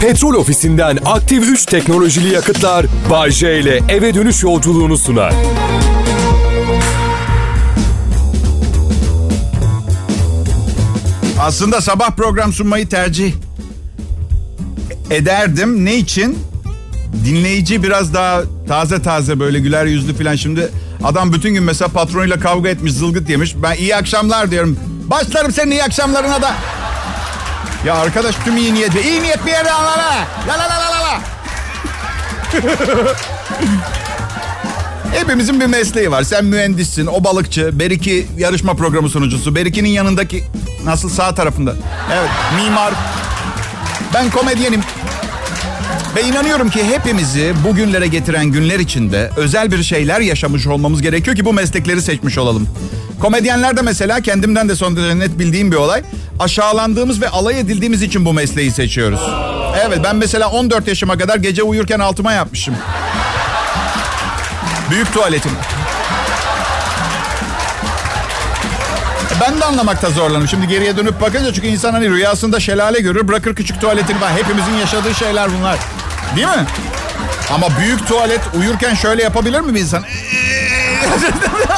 Petrol ofisinden aktif 3 teknolojili yakıtlar Bay J ile eve dönüş yolculuğunu sunar. Aslında sabah program sunmayı tercih ederdim. Ne için? Dinleyici biraz daha taze taze böyle güler yüzlü falan. Şimdi adam bütün gün mesela patronuyla kavga etmiş, zılgıt yemiş. Ben iyi akşamlar diyorum. Başlarım senin iyi akşamlarına da. Ya arkadaş tüm iyi niyet ve iyi niyet bir yere al la la la la la la. Hepimizin bir mesleği var. Sen mühendissin, o balıkçı, Beriki yarışma programı sunucusu. Beriki'nin yanındaki nasıl sağ tarafında. Evet, mimar. Ben komedyenim. Ve inanıyorum ki hepimizi bugünlere getiren günler içinde özel bir şeyler yaşamış olmamız gerekiyor ki bu meslekleri seçmiş olalım. Komedyenler de mesela kendimden de son derece net bildiğim bir olay. Aşağılandığımız ve alay edildiğimiz için bu mesleği seçiyoruz. Evet ben mesela 14 yaşıma kadar gece uyurken altıma yapmışım. Büyük tuvaletim. Ben de anlamakta zorlanıyorum. Şimdi geriye dönüp bakınca çünkü insan hani rüyasında şelale görür bırakır küçük tuvaletini. Ben hepimizin yaşadığı şeyler bunlar. Değil mi? Ama büyük tuvalet uyurken şöyle yapabilir mi bir insan? ne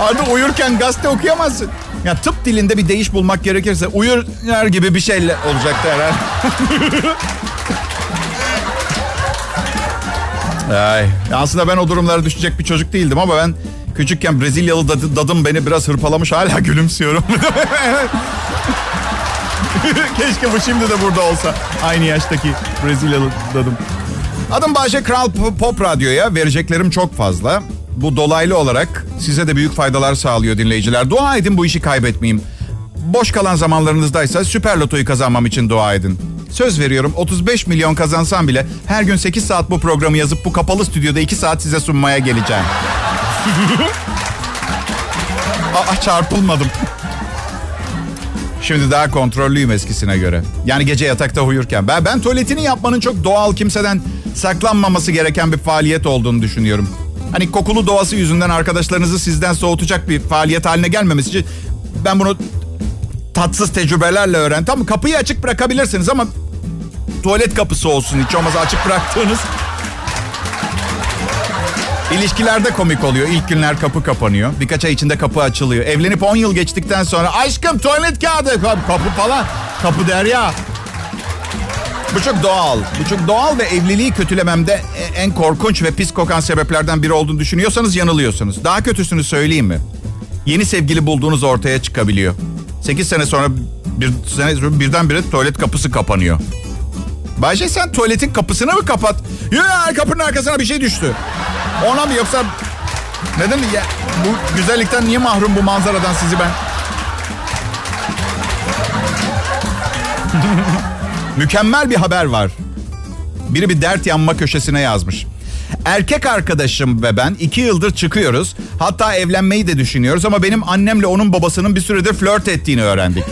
Abi uyurken gazete okuyamazsın. Ya tıp dilinde bir değiş bulmak gerekirse uyur gibi bir şey olacaktı herhalde. Ay, aslında ben o durumlara düşecek bir çocuk değildim ama ben küçükken Brezilyalı dadı, dadım beni biraz hırpalamış. Hala gülümsüyorum. Keşke bu şimdi de burada olsa. Aynı yaştaki Brezilyalı dadım. Adım Bahçe Kral Pop Radyo'ya vereceklerim çok fazla. Bu dolaylı olarak size de büyük faydalar sağlıyor dinleyiciler. Dua edin bu işi kaybetmeyeyim. Boş kalan zamanlarınızdaysa süper lotoyu kazanmam için dua edin. Söz veriyorum 35 milyon kazansam bile her gün 8 saat bu programı yazıp bu kapalı stüdyoda 2 saat size sunmaya geleceğim. Aa çarpılmadım. Şimdi daha kontrollüyüm eskisine göre. Yani gece yatakta uyurken. Ben, ben tuvaletini yapmanın çok doğal, kimseden saklanmaması gereken bir faaliyet olduğunu düşünüyorum. Hani kokulu doğası yüzünden arkadaşlarınızı sizden soğutacak bir faaliyet haline gelmemesi için ben bunu tatsız tecrübelerle öğren. Tamam kapıyı açık bırakabilirsiniz ama tuvalet kapısı olsun hiç olmazsa açık bıraktığınız. İlişkilerde komik oluyor. İlk günler kapı kapanıyor. Birkaç ay içinde kapı açılıyor. Evlenip 10 yıl geçtikten sonra aşkım tuvalet kağıdı kapı falan. Kapı der ya. Bu çok doğal. Bu çok doğal ve evliliği kötülememde en korkunç ve pis kokan sebeplerden biri olduğunu düşünüyorsanız yanılıyorsunuz. Daha kötüsünü söyleyeyim mi? Yeni sevgili bulduğunuz ortaya çıkabiliyor. 8 sene sonra bir sene sonra birdenbire tuvalet kapısı kapanıyor. Bayce sen tuvaletin kapısını mı kapat? Ya kapının arkasına bir şey düştü. Ona mı yoksa neden ya bu güzellikten niye mahrum bu manzaradan sizi ben? Mükemmel bir haber var. Biri bir dert yanma köşesine yazmış. Erkek arkadaşım ve ben iki yıldır çıkıyoruz. Hatta evlenmeyi de düşünüyoruz ama benim annemle onun babasının bir süredir flört ettiğini öğrendik.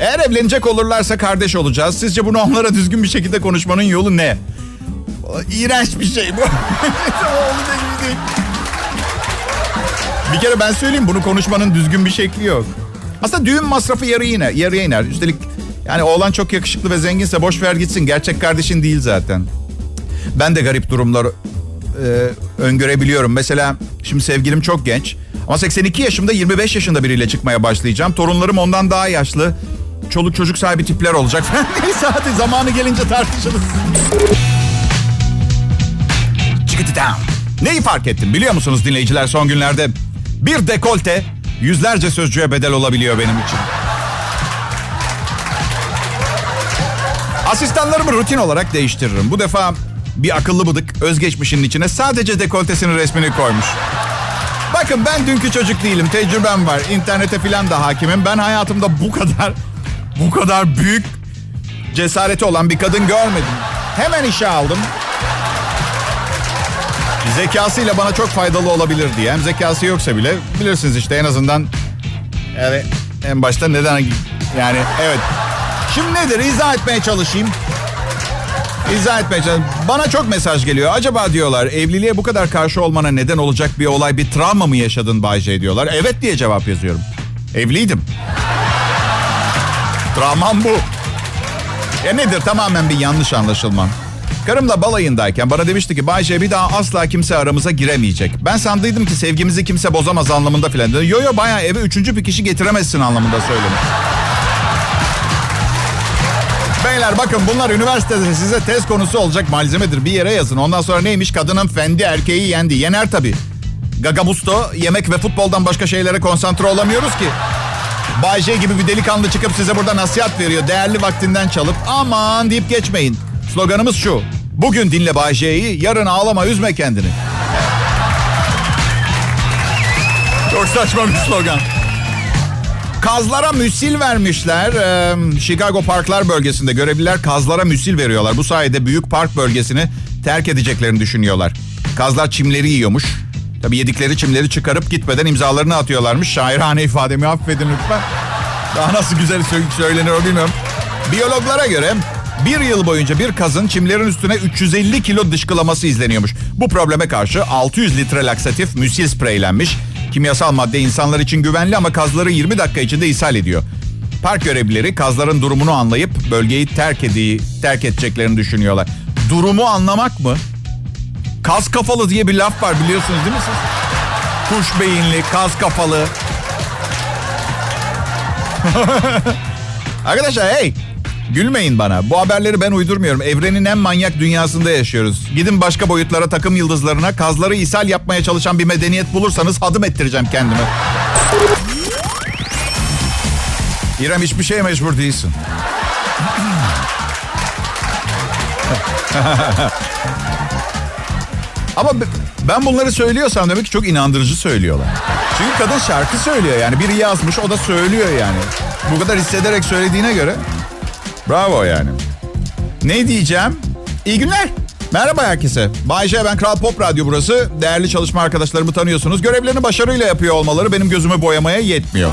Eğer evlenecek olurlarsa kardeş olacağız. Sizce bunu onlara düzgün bir şekilde konuşmanın yolu ne? İğrenç bir şey bu. bir kere ben söyleyeyim bunu konuşmanın düzgün bir şekli yok. Aslında düğün masrafı yarı iner, yarıya iner. Üstelik yani oğlan çok yakışıklı ve zenginse boş ver gitsin. Gerçek kardeşin değil zaten. Ben de garip durumlar e, öngörebiliyorum. Mesela şimdi sevgilim çok genç. Ama 82 yaşımda 25 yaşında biriyle çıkmaya başlayacağım. Torunlarım ondan daha yaşlı. Çoluk çocuk sahibi tipler olacak. Neyse hadi zamanı gelince tartışırız. Neyi fark ettim biliyor musunuz dinleyiciler son günlerde? Bir dekolte yüzlerce sözcüğe bedel olabiliyor benim için. Asistanlarımı rutin olarak değiştiririm. Bu defa bir akıllı bıdık özgeçmişinin içine sadece dekoltesinin resmini koymuş. Bakın ben dünkü çocuk değilim. Tecrübem var. İnternete falan da hakimim. Ben hayatımda bu kadar bu kadar büyük cesareti olan bir kadın görmedim. Hemen işe aldım. Zekasıyla bana çok faydalı olabilir diye. Hem zekası yoksa bile bilirsiniz işte en azından evet en başta neden yani evet. Şimdi nedir izah etmeye çalışayım. İzah etmeye çalışayım. Bana çok mesaj geliyor. Acaba diyorlar evliliğe bu kadar karşı olmana neden olacak bir olay bir travma mı yaşadın Bayce diyorlar. Evet diye cevap yazıyorum. Evliydim. Travmam bu. Ya nedir tamamen bir yanlış anlaşılma. Karımla balayındayken bana demişti ki Bayce bir daha asla kimse aramıza giremeyecek. Ben sandıydım ki sevgimizi kimse bozamaz anlamında filan. Yo yo bayağı eve üçüncü bir kişi getiremezsin anlamında söylemiş. Beyler bakın bunlar üniversitede size test konusu olacak malzemedir. Bir yere yazın. Ondan sonra neymiş? Kadının fendi erkeği yendi. Yener tabii. Gagabusto, yemek ve futboldan başka şeylere konsantre olamıyoruz ki. Bay J gibi bir delikanlı çıkıp size burada nasihat veriyor. Değerli vaktinden çalıp aman deyip geçmeyin. Sloganımız şu. Bugün dinle Bay J'yi, yarın ağlama üzme kendini. Çok saçma bir slogan. Kazlara müsil vermişler. Ee, Chicago Parklar bölgesinde görevliler kazlara müsil veriyorlar. Bu sayede büyük park bölgesini terk edeceklerini düşünüyorlar. Kazlar çimleri yiyormuş. Tabii yedikleri çimleri çıkarıp gitmeden imzalarını atıyorlarmış. Şairhane ifademi affedin lütfen. Daha nasıl güzel söylenir o bilmiyorum. Biyologlara göre bir yıl boyunca bir kazın çimlerin üstüne 350 kilo dışkılaması izleniyormuş. Bu probleme karşı 600 litre laksatif müsil spreylenmiş. Kimyasal madde insanlar için güvenli ama kazları 20 dakika içinde ishal ediyor. Park görevlileri kazların durumunu anlayıp bölgeyi terk, edi terk edeceklerini düşünüyorlar. Durumu anlamak mı? Kaz kafalı diye bir laf var biliyorsunuz değil mi siz? Kuş beyinli, kaz kafalı. Arkadaşlar hey gülmeyin bana. Bu haberleri ben uydurmuyorum. Evrenin en manyak dünyasında yaşıyoruz. Gidin başka boyutlara takım yıldızlarına kazları ishal yapmaya çalışan bir medeniyet bulursanız hadım ettireceğim kendime. İrem hiçbir şeye mecbur değilsin. Ama ben bunları söylüyorsam demek ki çok inandırıcı söylüyorlar. Çünkü kadın şarkı söylüyor yani. Biri yazmış o da söylüyor yani. Bu kadar hissederek söylediğine göre bravo yani. Ne diyeceğim? İyi günler. Merhaba herkese. Bayce ben Kral Pop Radyo burası. Değerli çalışma arkadaşlarımı tanıyorsunuz. Görevlerini başarıyla yapıyor olmaları benim gözümü boyamaya yetmiyor.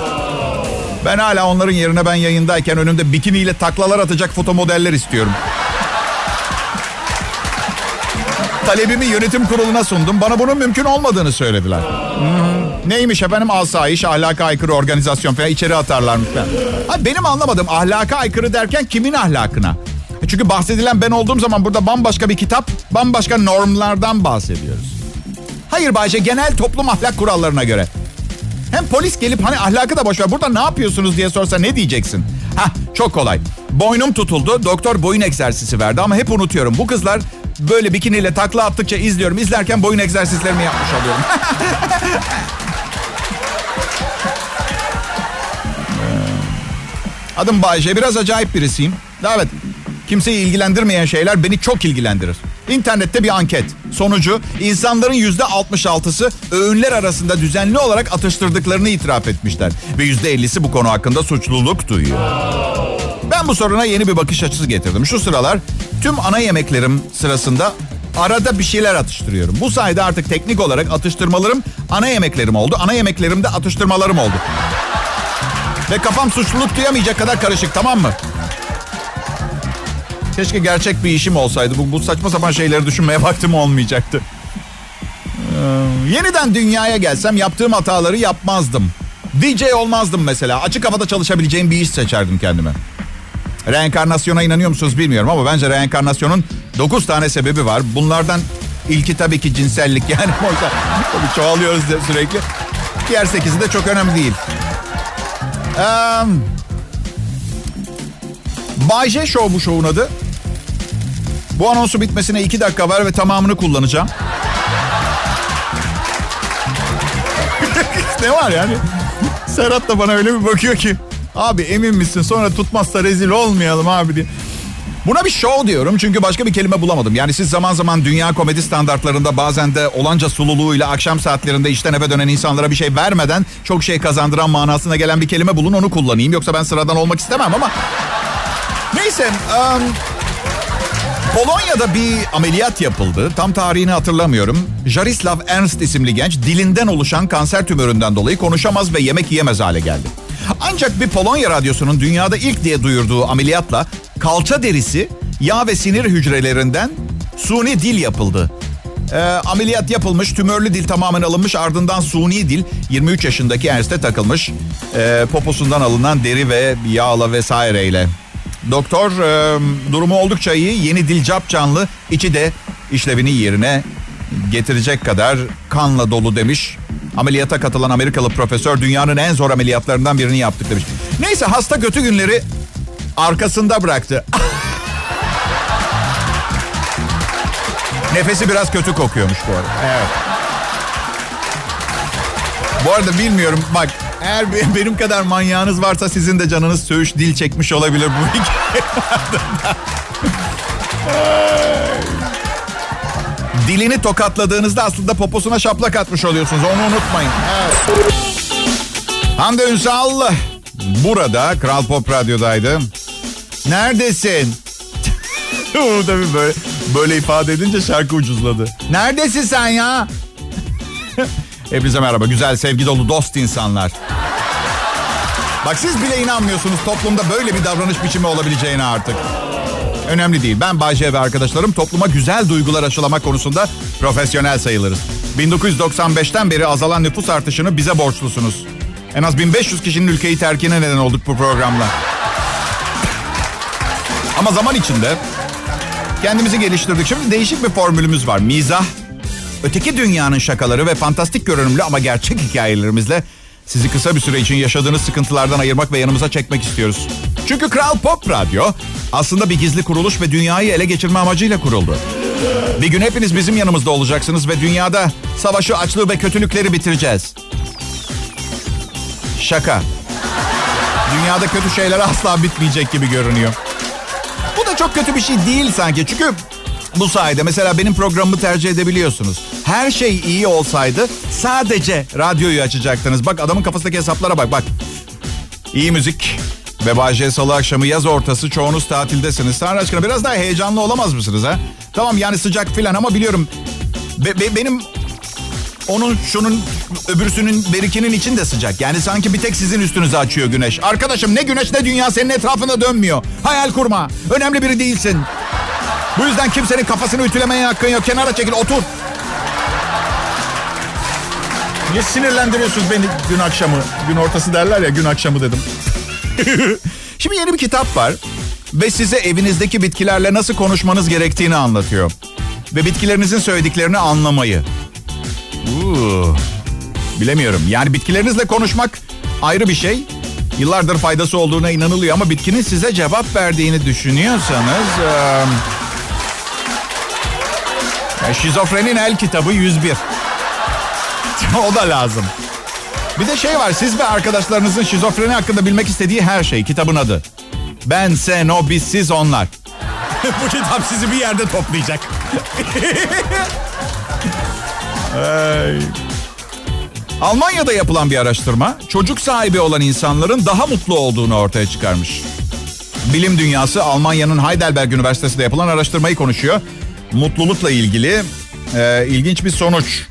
Ben hala onların yerine ben yayındayken önümde bikiniyle taklalar atacak foto modeller istiyorum. Talebimi yönetim kuruluna sundum. Bana bunun mümkün olmadığını söylediler. Hmm. Neymiş efendim asayiş, ahlaka aykırı organizasyon falan içeri atarlarmış falan. Ha, benim anlamadım ahlaka aykırı derken kimin ahlakına? E, çünkü bahsedilen ben olduğum zaman burada bambaşka bir kitap, bambaşka normlardan bahsediyoruz. Hayır Bayce genel toplum ahlak kurallarına göre. Hem polis gelip hani ahlakı da boşver burada ne yapıyorsunuz diye sorsa ne diyeceksin? Ha çok kolay. Boynum tutuldu. Doktor boyun egzersizi verdi ama hep unutuyorum. Bu kızlar böyle bikiniyle takla attıkça izliyorum. İzlerken boyun egzersizlerimi yapmış oluyorum. Adım Bayce. Biraz acayip birisiyim. Evet. Kimseyi ilgilendirmeyen şeyler beni çok ilgilendirir. İnternette bir anket. Sonucu insanların yüzde 66'sı öğünler arasında düzenli olarak atıştırdıklarını itiraf etmişler. Ve yüzde 50'si bu konu hakkında suçluluk duyuyor. Ben bu soruna yeni bir bakış açısı getirdim. Şu sıralar tüm ana yemeklerim sırasında arada bir şeyler atıştırıyorum. Bu sayede artık teknik olarak atıştırmalarım ana yemeklerim oldu. Ana yemeklerim de atıştırmalarım oldu. Ve kafam suçluluk duyamayacak kadar karışık tamam mı? Keşke gerçek bir işim olsaydı. Bu, bu saçma sapan şeyleri düşünmeye vaktim olmayacaktı. Ee, yeniden dünyaya gelsem yaptığım hataları yapmazdım. DJ olmazdım mesela. Açık havada çalışabileceğim bir iş seçerdim kendime. Reenkarnasyona inanıyor musunuz bilmiyorum ama bence reenkarnasyonun 9 tane sebebi var. Bunlardan ilki tabii ki cinsellik yani. tabii çoğalıyoruz sürekli. Diğer 8'i de çok önemli değil. Ee, Bay J Show bu şovun adı. Bu anonsu bitmesine iki dakika var ve tamamını kullanacağım. ne var yani? Serhat da bana öyle bir bakıyor ki. Abi emin misin sonra tutmazsa rezil olmayalım abi diye. Buna bir show diyorum çünkü başka bir kelime bulamadım. Yani siz zaman zaman dünya komedi standartlarında bazen de olanca sululuğuyla akşam saatlerinde işten eve dönen insanlara bir şey vermeden çok şey kazandıran manasına gelen bir kelime bulun onu kullanayım. Yoksa ben sıradan olmak istemem ama Neyse. Um, Polonya'da bir ameliyat yapıldı. Tam tarihini hatırlamıyorum. Jarislav Ernst isimli genç dilinden oluşan kanser tümöründen dolayı konuşamaz ve yemek yiyemez hale geldi. Ancak bir Polonya radyosunun dünyada ilk diye duyurduğu ameliyatla kalça derisi, yağ ve sinir hücrelerinden suni dil yapıldı. E, ameliyat yapılmış, tümörlü dil tamamen alınmış ardından suni dil 23 yaşındaki Ernst'e takılmış. E, poposundan alınan deri ve yağla vesaireyle Doktor e, durumu oldukça iyi. Yeni dil cap canlı. içi de işlevini yerine getirecek kadar kanla dolu demiş. Ameliyata katılan Amerikalı profesör dünyanın en zor ameliyatlarından birini yaptık demiş. Neyse hasta kötü günleri arkasında bıraktı. Nefesi biraz kötü kokuyormuş bu arada. Evet. Bu arada bilmiyorum bak eğer benim kadar manyağınız varsa sizin de canınız söğüş dil çekmiş olabilir bu hikayelerden. Dilini tokatladığınızda aslında poposuna şaplak atmış oluyorsunuz. Onu unutmayın. Evet. Hande Ünsal burada Kral Pop Radyo'daydı. Neredesin? Tabii böyle, böyle ifade edince şarkı ucuzladı. Neredesin sen ya? Hepinize merhaba. Güzel, sevgi dolu, dost insanlar. Bak siz bile inanmıyorsunuz toplumda böyle bir davranış biçimi olabileceğine artık. Önemli değil. Ben Bayce ve arkadaşlarım topluma güzel duygular aşılama konusunda profesyonel sayılırız. 1995'ten beri azalan nüfus artışını bize borçlusunuz. En az 1500 kişinin ülkeyi terkine neden olduk bu programla. Ama zaman içinde kendimizi geliştirdik. Şimdi değişik bir formülümüz var. Mizah, öteki dünyanın şakaları ve fantastik görünümlü ama gerçek hikayelerimizle sizi kısa bir süre için yaşadığınız sıkıntılardan ayırmak ve yanımıza çekmek istiyoruz. Çünkü Kral Pop Radyo aslında bir gizli kuruluş ve dünyayı ele geçirme amacıyla kuruldu. Bir gün hepiniz bizim yanımızda olacaksınız ve dünyada savaşı, açlığı ve kötülükleri bitireceğiz. Şaka. Dünyada kötü şeyler asla bitmeyecek gibi görünüyor. Bu da çok kötü bir şey değil sanki. Çünkü bu sayede mesela benim programımı tercih edebiliyorsunuz. Her şey iyi olsaydı sadece radyoyu açacaktınız. Bak adamın kafasındaki hesaplara bak bak. İyi müzik ve Bahçe Salı akşamı yaz ortası çoğunuz tatildesiniz. Tanrı aşkına biraz daha heyecanlı olamaz mısınız ha? Tamam yani sıcak filan ama biliyorum be, be, benim onun şunun öbürsünün berikinin için de sıcak. Yani sanki bir tek sizin üstünüze açıyor güneş. Arkadaşım ne güneş ne dünya senin etrafında dönmüyor. Hayal kurma. Önemli biri değilsin. Bu yüzden kimsenin kafasını ütülemeye hakkın yok. Kenara çekil otur. Niye sinirlendiriyorsunuz beni gün akşamı? Gün ortası derler ya gün akşamı dedim. Şimdi yeni bir kitap var. Ve size evinizdeki bitkilerle nasıl konuşmanız gerektiğini anlatıyor. Ve bitkilerinizin söylediklerini anlamayı. Uuu, bilemiyorum. Yani bitkilerinizle konuşmak ayrı bir şey. Yıllardır faydası olduğuna inanılıyor ama bitkinin size cevap verdiğini düşünüyorsanız... E, şizofrenin el kitabı 101. o da lazım. Bir de şey var siz ve arkadaşlarınızın şizofreni hakkında bilmek istediği her şey kitabın adı. Ben, sen, o, biz, siz, onlar. Bu kitap sizi bir yerde toplayacak. Ay. Almanya'da yapılan bir araştırma çocuk sahibi olan insanların daha mutlu olduğunu ortaya çıkarmış. Bilim dünyası Almanya'nın Heidelberg Üniversitesi'nde yapılan araştırmayı konuşuyor. Mutlulukla ilgili e, ilginç bir sonuç.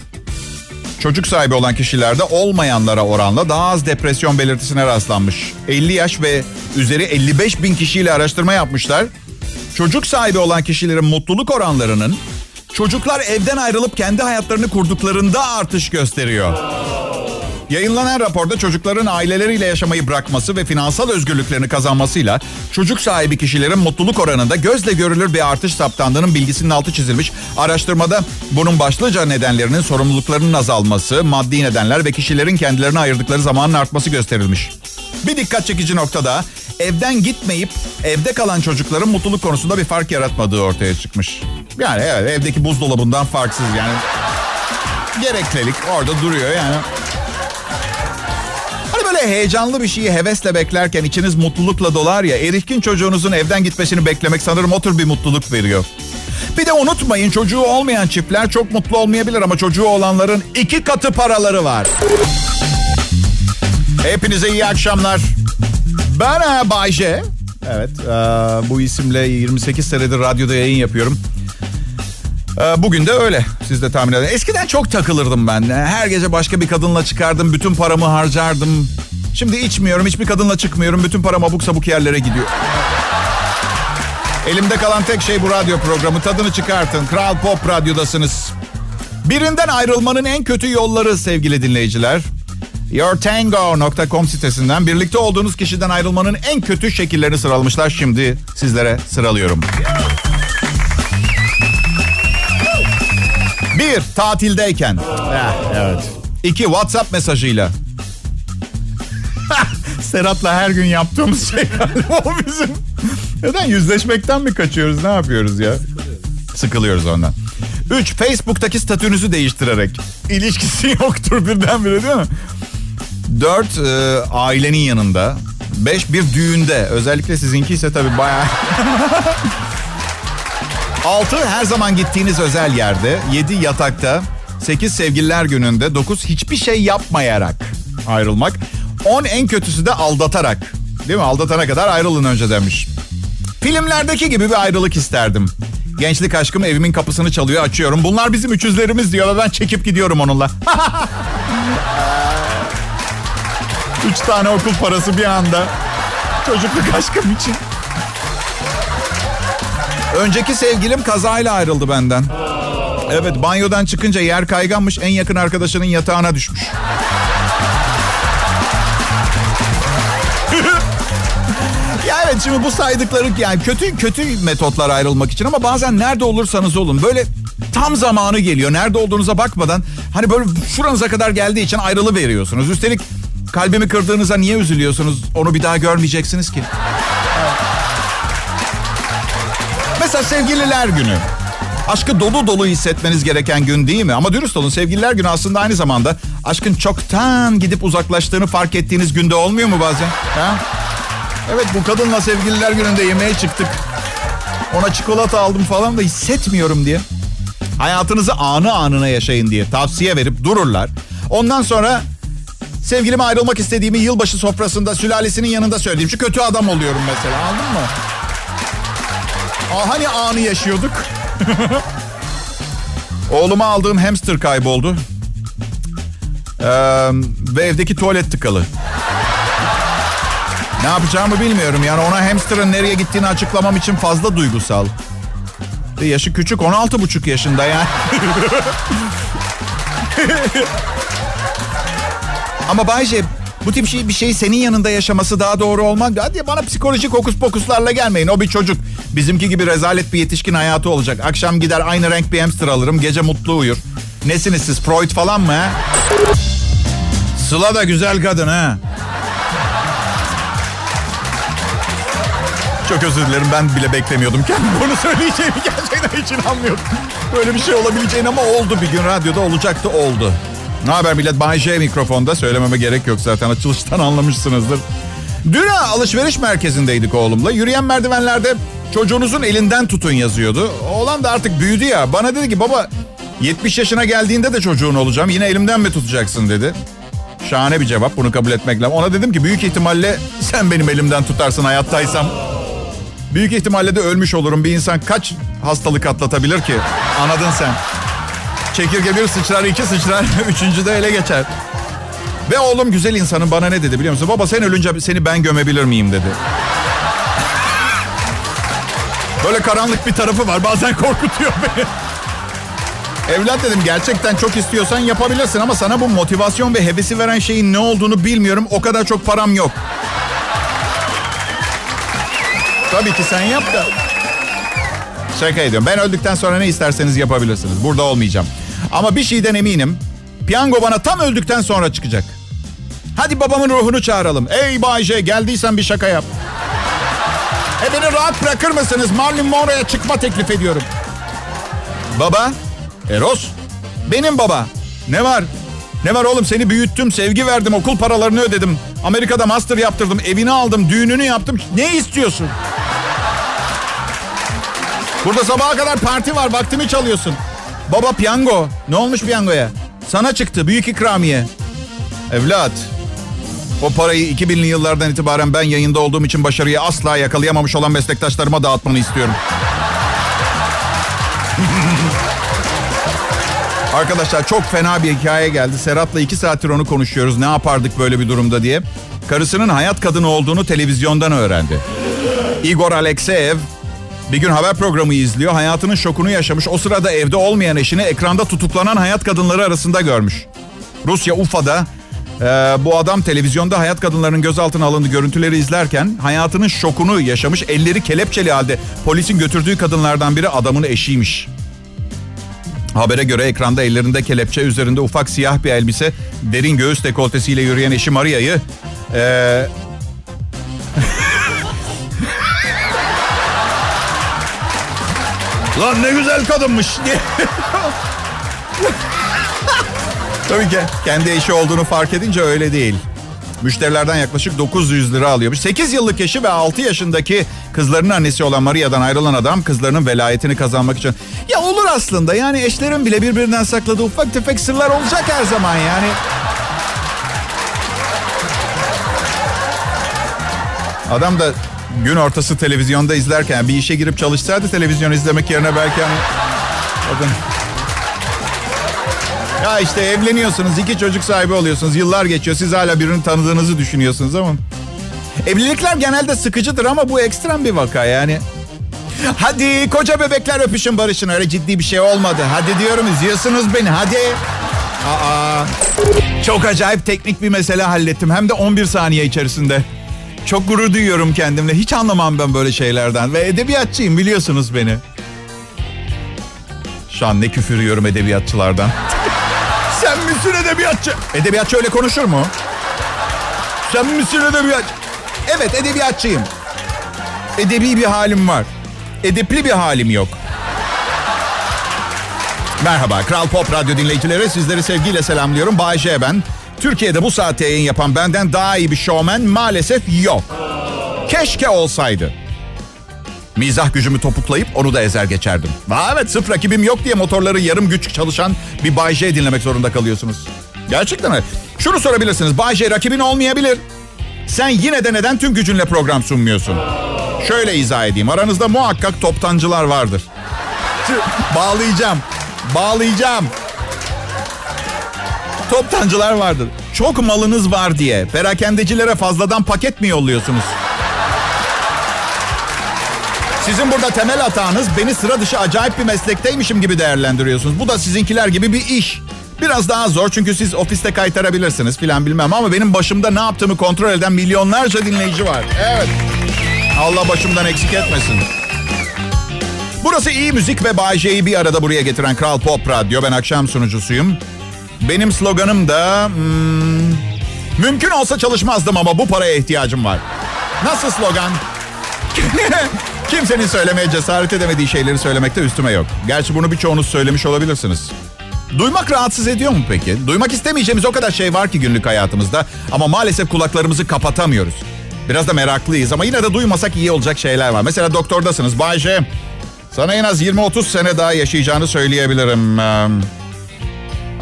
Çocuk sahibi olan kişilerde olmayanlara oranla daha az depresyon belirtisine rastlanmış. 50 yaş ve üzeri 55 bin kişiyle araştırma yapmışlar. Çocuk sahibi olan kişilerin mutluluk oranlarının çocuklar evden ayrılıp kendi hayatlarını kurduklarında artış gösteriyor. Yayınlanan raporda çocukların aileleriyle yaşamayı bırakması ve finansal özgürlüklerini kazanmasıyla çocuk sahibi kişilerin mutluluk oranında gözle görülür bir artış saptandığının bilgisinin altı çizilmiş. Araştırmada bunun başlıca nedenlerinin sorumluluklarının azalması, maddi nedenler ve kişilerin kendilerine ayırdıkları zamanın artması gösterilmiş. Bir dikkat çekici nokta da evden gitmeyip evde kalan çocukların mutluluk konusunda bir fark yaratmadığı ortaya çıkmış. Yani evet evdeki buzdolabından farksız yani. Gereklilik orada duruyor yani. Böyle heyecanlı bir şeyi hevesle beklerken içiniz mutlulukla dolar ya erişkin çocuğunuzun evden gitmesini beklemek sanırım o tür bir mutluluk veriyor. Bir de unutmayın çocuğu olmayan çiftler çok mutlu olmayabilir ama çocuğu olanların iki katı paraları var. Hepinize iyi akşamlar. Ben Bayce. Evet bu isimle 28 senedir radyoda yayın yapıyorum. Bugün de öyle. Siz de tahmin edin. Eskiden çok takılırdım ben. Her gece başka bir kadınla çıkardım. Bütün paramı harcardım. Şimdi içmiyorum. Hiçbir kadınla çıkmıyorum. Bütün param abuk sabuk yerlere gidiyor. Elimde kalan tek şey bu radyo programı. Tadını çıkartın. Kral Pop Radyo'dasınız. Birinden ayrılmanın en kötü yolları sevgili dinleyiciler. yourtango.com sitesinden birlikte olduğunuz kişiden ayrılmanın en kötü şekillerini sıralamışlar. Şimdi sizlere sıralıyorum. Bir, tatildeyken. evet. İki, WhatsApp mesajıyla. Serhat'la her gün yaptığımız şey galiba o bizim. Neden yüzleşmekten mi kaçıyoruz? Ne yapıyoruz ya? Sıkılıyoruz ondan. Üç, Facebook'taki statünüzü değiştirerek. İlişkisi yoktur birdenbire değil mi? Dört, e, ailenin yanında. Beş, bir düğünde. Özellikle sizinki ise tabii bayağı... Altı, her zaman gittiğiniz özel yerde. Yedi, yatakta. Sekiz, sevgililer gününde. Dokuz, hiçbir şey yapmayarak ayrılmak. On, en kötüsü de aldatarak. Değil mi? Aldatana kadar ayrılın önce demiş. Filmlerdeki gibi bir ayrılık isterdim. Gençlik aşkım evimin kapısını çalıyor açıyorum. Bunlar bizim üçüzlerimiz diyor ve ben çekip gidiyorum onunla. Üç tane okul parası bir anda. Çocukluk aşkım için. Önceki sevgilim kazayla ayrıldı benden. Evet banyodan çıkınca yer kayganmış en yakın arkadaşının yatağına düşmüş. ya evet şimdi bu saydıkları yani kötü kötü metotlar ayrılmak için ama bazen nerede olursanız olun böyle tam zamanı geliyor. Nerede olduğunuza bakmadan hani böyle şuranıza kadar geldiği için ayrılı veriyorsunuz. Üstelik kalbimi kırdığınıza niye üzülüyorsunuz? Onu bir daha görmeyeceksiniz ki. Mesela sevgililer günü. Aşkı dolu dolu hissetmeniz gereken gün değil mi? Ama dürüst olun sevgililer günü aslında aynı zamanda aşkın çoktan gidip uzaklaştığını fark ettiğiniz günde olmuyor mu bazen? Ha? Evet bu kadınla sevgililer gününde yemeğe çıktık. Ona çikolata aldım falan da hissetmiyorum diye. Hayatınızı anı anına yaşayın diye tavsiye verip dururlar. Ondan sonra sevgilime ayrılmak istediğimi yılbaşı sofrasında sülalesinin yanında söylediğim şu kötü adam oluyorum mesela anladın mı? Hani anı yaşıyorduk? Oğluma aldığım hamster kayboldu. Ee, ve evdeki tuvalet tıkalı. Ne yapacağımı bilmiyorum. Yani ona hamsterın nereye gittiğini açıklamam için fazla duygusal. Ve yaşı küçük 16 buçuk yaşında yani. Ama Bayce bu tip şey bir şey senin yanında yaşaması daha doğru olmaz. Hadi bana psikolojik hokus pokuslarla gelmeyin. O bir çocuk. Bizimki gibi rezalet bir yetişkin hayatı olacak. Akşam gider aynı renk bir hamster alırım. Gece mutlu uyur. Nesiniz siz? Freud falan mı ha? Sıla da güzel kadın ha. Çok özür dilerim ben bile beklemiyordum. Kendim bunu söyleyeceğimi gerçekten hiç inanmıyordum. Böyle bir şey olabileceğini ama oldu bir gün radyoda olacaktı oldu. Ne haber millet? Bay J mikrofonda. Söylememe gerek yok zaten. Açılıştan anlamışsınızdır. Dün alışveriş merkezindeydik oğlumla. Yürüyen merdivenlerde çocuğunuzun elinden tutun yazıyordu. Oğlan da artık büyüdü ya. Bana dedi ki baba 70 yaşına geldiğinde de çocuğun olacağım. Yine elimden mi tutacaksın dedi. Şahane bir cevap. Bunu kabul etmek lazım. Ona dedim ki büyük ihtimalle sen benim elimden tutarsın hayattaysam. Büyük ihtimalle de ölmüş olurum. Bir insan kaç hastalık atlatabilir ki? Anladın sen. Çekirge bir sıçrar, iki sıçrar, üçüncü de ele geçer. Ve oğlum güzel insanın bana ne dedi biliyor musun? Baba sen ölünce seni ben gömebilir miyim dedi. Böyle karanlık bir tarafı var. Bazen korkutuyor beni. Evlat dedim gerçekten çok istiyorsan yapabilirsin ama sana bu motivasyon ve hevesi veren şeyin ne olduğunu bilmiyorum. O kadar çok param yok. Tabii ki sen yap da. Şaka ediyorum. Ben öldükten sonra ne isterseniz yapabilirsiniz. Burada olmayacağım. Ama bir şeyden eminim. Piyango bana tam öldükten sonra çıkacak. Hadi babamın ruhunu çağıralım. Ey Bayce geldiysen bir şaka yap. E beni rahat bırakır mısınız? Marilyn Monroe'ya çıkma teklif ediyorum. Baba. Eros. Benim baba. Ne var? Ne var oğlum seni büyüttüm, sevgi verdim, okul paralarını ödedim. Amerika'da master yaptırdım, evini aldım, düğününü yaptım. Ne istiyorsun? Burada sabaha kadar parti var, vaktimi çalıyorsun. Baba piyango. Ne olmuş piyangoya? Sana çıktı, büyük ikramiye. Evlat, o parayı 2000'li yıllardan itibaren ben yayında olduğum için başarıyı asla yakalayamamış olan meslektaşlarıma dağıtmanı istiyorum. Arkadaşlar çok fena bir hikaye geldi. Serhat'la iki saattir onu konuşuyoruz. Ne yapardık böyle bir durumda diye. Karısının hayat kadını olduğunu televizyondan öğrendi. Igor Alekseyev bir gün haber programı izliyor. Hayatının şokunu yaşamış. O sırada evde olmayan eşini ekranda tutuklanan hayat kadınları arasında görmüş. Rusya Ufa'da Ee, bu adam televizyonda hayat kadınlarının gözaltına alındığı görüntüleri izlerken hayatının şokunu yaşamış. Elleri kelepçeli halde polisin götürdüğü kadınlardan biri adamın eşiymiş. Habere göre ekranda ellerinde kelepçe üzerinde ufak siyah bir elbise derin göğüs dekoltesiyle yürüyen eşi Maria'yı ee... Lan ne güzel kadınmış diye. Tabii ki kendi eşi olduğunu fark edince öyle değil. Müşterilerden yaklaşık 900 lira alıyormuş. 8 yıllık eşi ve 6 yaşındaki kızlarının annesi olan Maria'dan ayrılan adam kızlarının velayetini kazanmak için. Ya olur aslında yani eşlerin bile birbirinden sakladığı ufak tefek sırlar olacak her zaman yani. Adam da gün ortası televizyonda izlerken bir işe girip çalışsaydı televizyon izlemek yerine belki hani... Bakın ya işte evleniyorsunuz, iki çocuk sahibi oluyorsunuz. Yıllar geçiyor. Siz hala birini tanıdığınızı düşünüyorsunuz ama... Evlilikler genelde sıkıcıdır ama bu ekstrem bir vaka yani. Hadi koca bebekler öpüşün barışın. Öyle ciddi bir şey olmadı. Hadi diyorum izliyorsunuz beni hadi. Aa, çok acayip teknik bir mesele hallettim. Hem de 11 saniye içerisinde. Çok gurur duyuyorum kendimle. Hiç anlamam ben böyle şeylerden. Ve edebiyatçıyım biliyorsunuz beni. Şu an ne küfür yiyorum edebiyatçılardan. Sen misin edebiyatçı? Edebiyatçı öyle konuşur mu? Sen misin edebiyatçı? Evet edebiyatçıyım. Edebi bir halim var. Edepli bir halim yok. Merhaba Kral Pop Radyo dinleyicileri sizleri sevgiyle selamlıyorum. Bay J ben. Türkiye'de bu saatte yayın yapan benden daha iyi bir şovmen maalesef yok. Keşke olsaydı. Mizah gücümü topuklayıp onu da ezer geçerdim. Aa, evet sıfır rakibim yok diye motorları yarım güç çalışan bir Bay J dinlemek zorunda kalıyorsunuz. Gerçekten mi? Şunu sorabilirsiniz. Bay J rakibin olmayabilir. Sen yine de neden tüm gücünle program sunmuyorsun? Şöyle izah edeyim. Aranızda muhakkak toptancılar vardır. Bağlayacağım. Bağlayacağım. Toptancılar vardır. Çok malınız var diye perakendecilere fazladan paket mi yolluyorsunuz? Sizin burada temel hatanız beni sıra dışı acayip bir meslekteymişim gibi değerlendiriyorsunuz. Bu da sizinkiler gibi bir iş. Biraz daha zor çünkü siz ofiste kaytarabilirsiniz filan bilmem ama benim başımda ne yaptığımı kontrol eden milyonlarca dinleyici var. Evet. Allah başımdan eksik etmesin. Burası iyi müzik ve Bay J'yi bir arada buraya getiren Kral Pop Radyo. Ben akşam sunucusuyum. Benim sloganım da... Hmm, mümkün olsa çalışmazdım ama bu paraya ihtiyacım var. Nasıl slogan? Kimsenin söylemeye cesaret edemediği şeyleri söylemekte üstüme yok. Gerçi bunu birçoğunuz söylemiş olabilirsiniz. Duymak rahatsız ediyor mu peki? Duymak istemeyeceğimiz o kadar şey var ki günlük hayatımızda. Ama maalesef kulaklarımızı kapatamıyoruz. Biraz da meraklıyız ama yine de duymasak iyi olacak şeyler var. Mesela doktordasınız. Bayce, sana en az 20-30 sene daha yaşayacağını söyleyebilirim.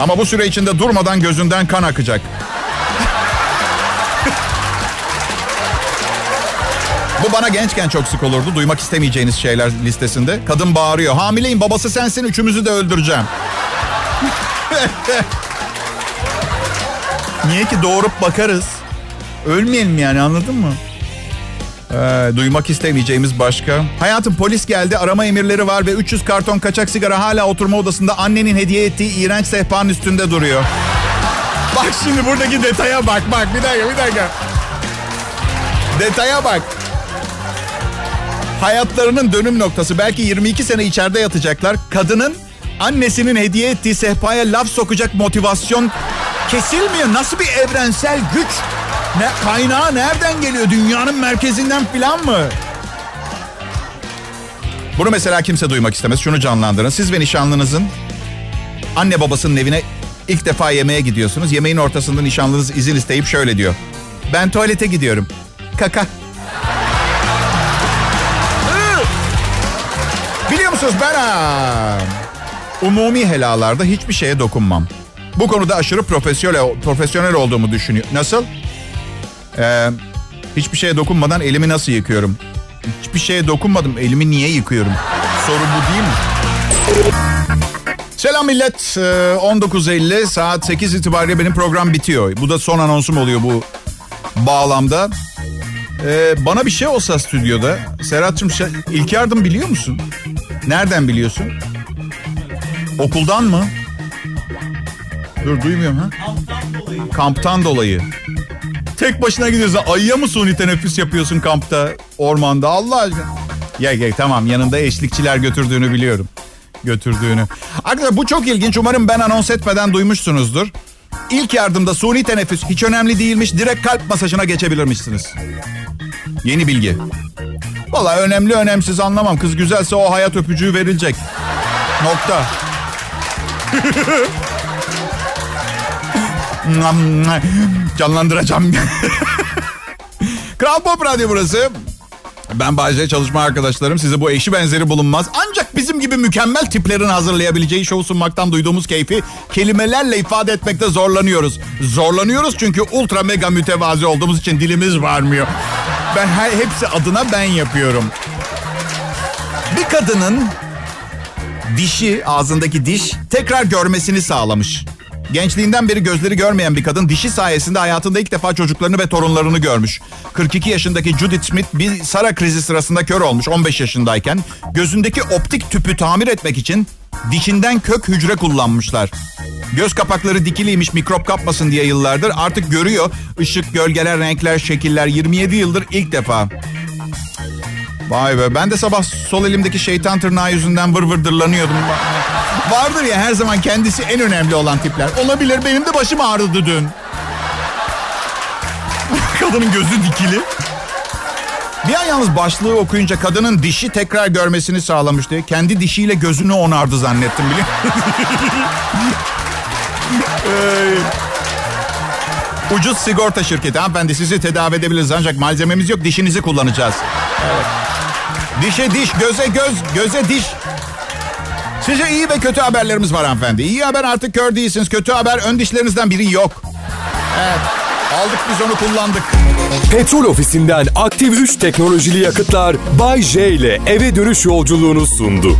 Ama bu süre içinde durmadan gözünden kan akacak. Bu bana gençken çok sık olurdu. Duymak istemeyeceğiniz şeyler listesinde. Kadın bağırıyor. Hamileyim babası sensin üçümüzü de öldüreceğim. Niye ki doğurup bakarız. Ölmeyelim yani anladın mı? Ee, duymak istemeyeceğimiz başka. Hayatım polis geldi arama emirleri var ve 300 karton kaçak sigara hala oturma odasında annenin hediye ettiği iğrenç sehpanın üstünde duruyor. Bak şimdi buradaki detaya bak bak bir dakika bir dakika. Detaya bak. Hayatlarının dönüm noktası belki 22 sene içeride yatacaklar. Kadının annesinin hediye ettiği sehpaya laf sokacak motivasyon kesilmiyor. Nasıl bir evrensel güç? Ne, kaynağı nereden geliyor? Dünyanın merkezinden filan mı? Bunu mesela kimse duymak istemez. Şunu canlandırın. Siz ve nişanlınızın anne babasının evine ilk defa yemeğe gidiyorsunuz. Yemeğin ortasında nişanlınız izin isteyip şöyle diyor. Ben tuvalete gidiyorum. Kaka. Biliyor musunuz ben ha, umumi helalarda hiçbir şeye dokunmam. Bu konuda aşırı profesyonel, profesyonel olduğumu düşünüyor. Nasıl? Ee, hiçbir şeye dokunmadan elimi nasıl yıkıyorum? Hiçbir şeye dokunmadım. Elimi niye yıkıyorum? Soru bu değil mi? Selam millet. 19.50 saat 8 itibariyle benim program bitiyor. Bu da son anonsum oluyor bu bağlamda. Ee, bana bir şey olsa stüdyoda. Serhat'cığım ilk yardım biliyor musun? Nereden biliyorsun? Okuldan mı? Dur duymuyorum ha. Kamptan dolayı. Tek başına gidiyorsun. Ayıya mı suni teneffüs yapıyorsun kampta, ormanda? Allah aşkına. Ya ya tamam yanında eşlikçiler götürdüğünü biliyorum. Götürdüğünü. Arkadaşlar bu çok ilginç. Umarım ben anons etmeden duymuşsunuzdur. İlk yardımda suni teneffüs hiç önemli değilmiş. Direkt kalp masajına geçebilirmişsiniz. Yeni bilgi. Valla önemli önemsiz anlamam. Kız güzelse o hayat öpücüğü verilecek. Nokta. Canlandıracağım. Kral Pop Radyo burası. Ben Bayce çalışma arkadaşlarım size bu eşi benzeri bulunmaz. Ancak bizim gibi mükemmel tiplerin hazırlayabileceği şov sunmaktan duyduğumuz keyfi kelimelerle ifade etmekte zorlanıyoruz. Zorlanıyoruz çünkü ultra mega mütevazi olduğumuz için dilimiz varmıyor. Ben her, hepsi adına ben yapıyorum. Bir kadının dişi, ağzındaki diş tekrar görmesini sağlamış. Gençliğinden beri gözleri görmeyen bir kadın dişi sayesinde hayatında ilk defa çocuklarını ve torunlarını görmüş. 42 yaşındaki Judith Smith bir Sara krizi sırasında kör olmuş 15 yaşındayken. Gözündeki optik tüpü tamir etmek için dişinden kök hücre kullanmışlar. Göz kapakları dikiliymiş mikrop kapmasın diye yıllardır. Artık görüyor. Işık, gölgeler, renkler, şekiller 27 yıldır ilk defa. Vay be ben de sabah sol elimdeki şeytan tırnağı yüzünden vır vır dırlanıyordum. Vardır ya her zaman kendisi en önemli olan tipler. Olabilir benim de başım ağrıdı dün. Kadının gözü dikili. Bir an yalnız başlığı okuyunca kadının dişi tekrar görmesini sağlamıştı. Kendi dişiyle gözünü onardı zannettim biliyor Ucuz sigorta şirketi. Hanımefendi sizi tedavi edebiliriz ancak malzememiz yok. Dişinizi kullanacağız. Evet. Dişe diş, göze göz, göze diş. Size iyi ve kötü haberlerimiz var hanımefendi. İyi haber artık kör değilsiniz. Kötü haber ön dişlerinizden biri yok. Evet. Aldık biz onu kullandık. Petrol ofisinden aktif 3 teknolojili yakıtlar Bay J ile eve dönüş yolculuğunu sundu.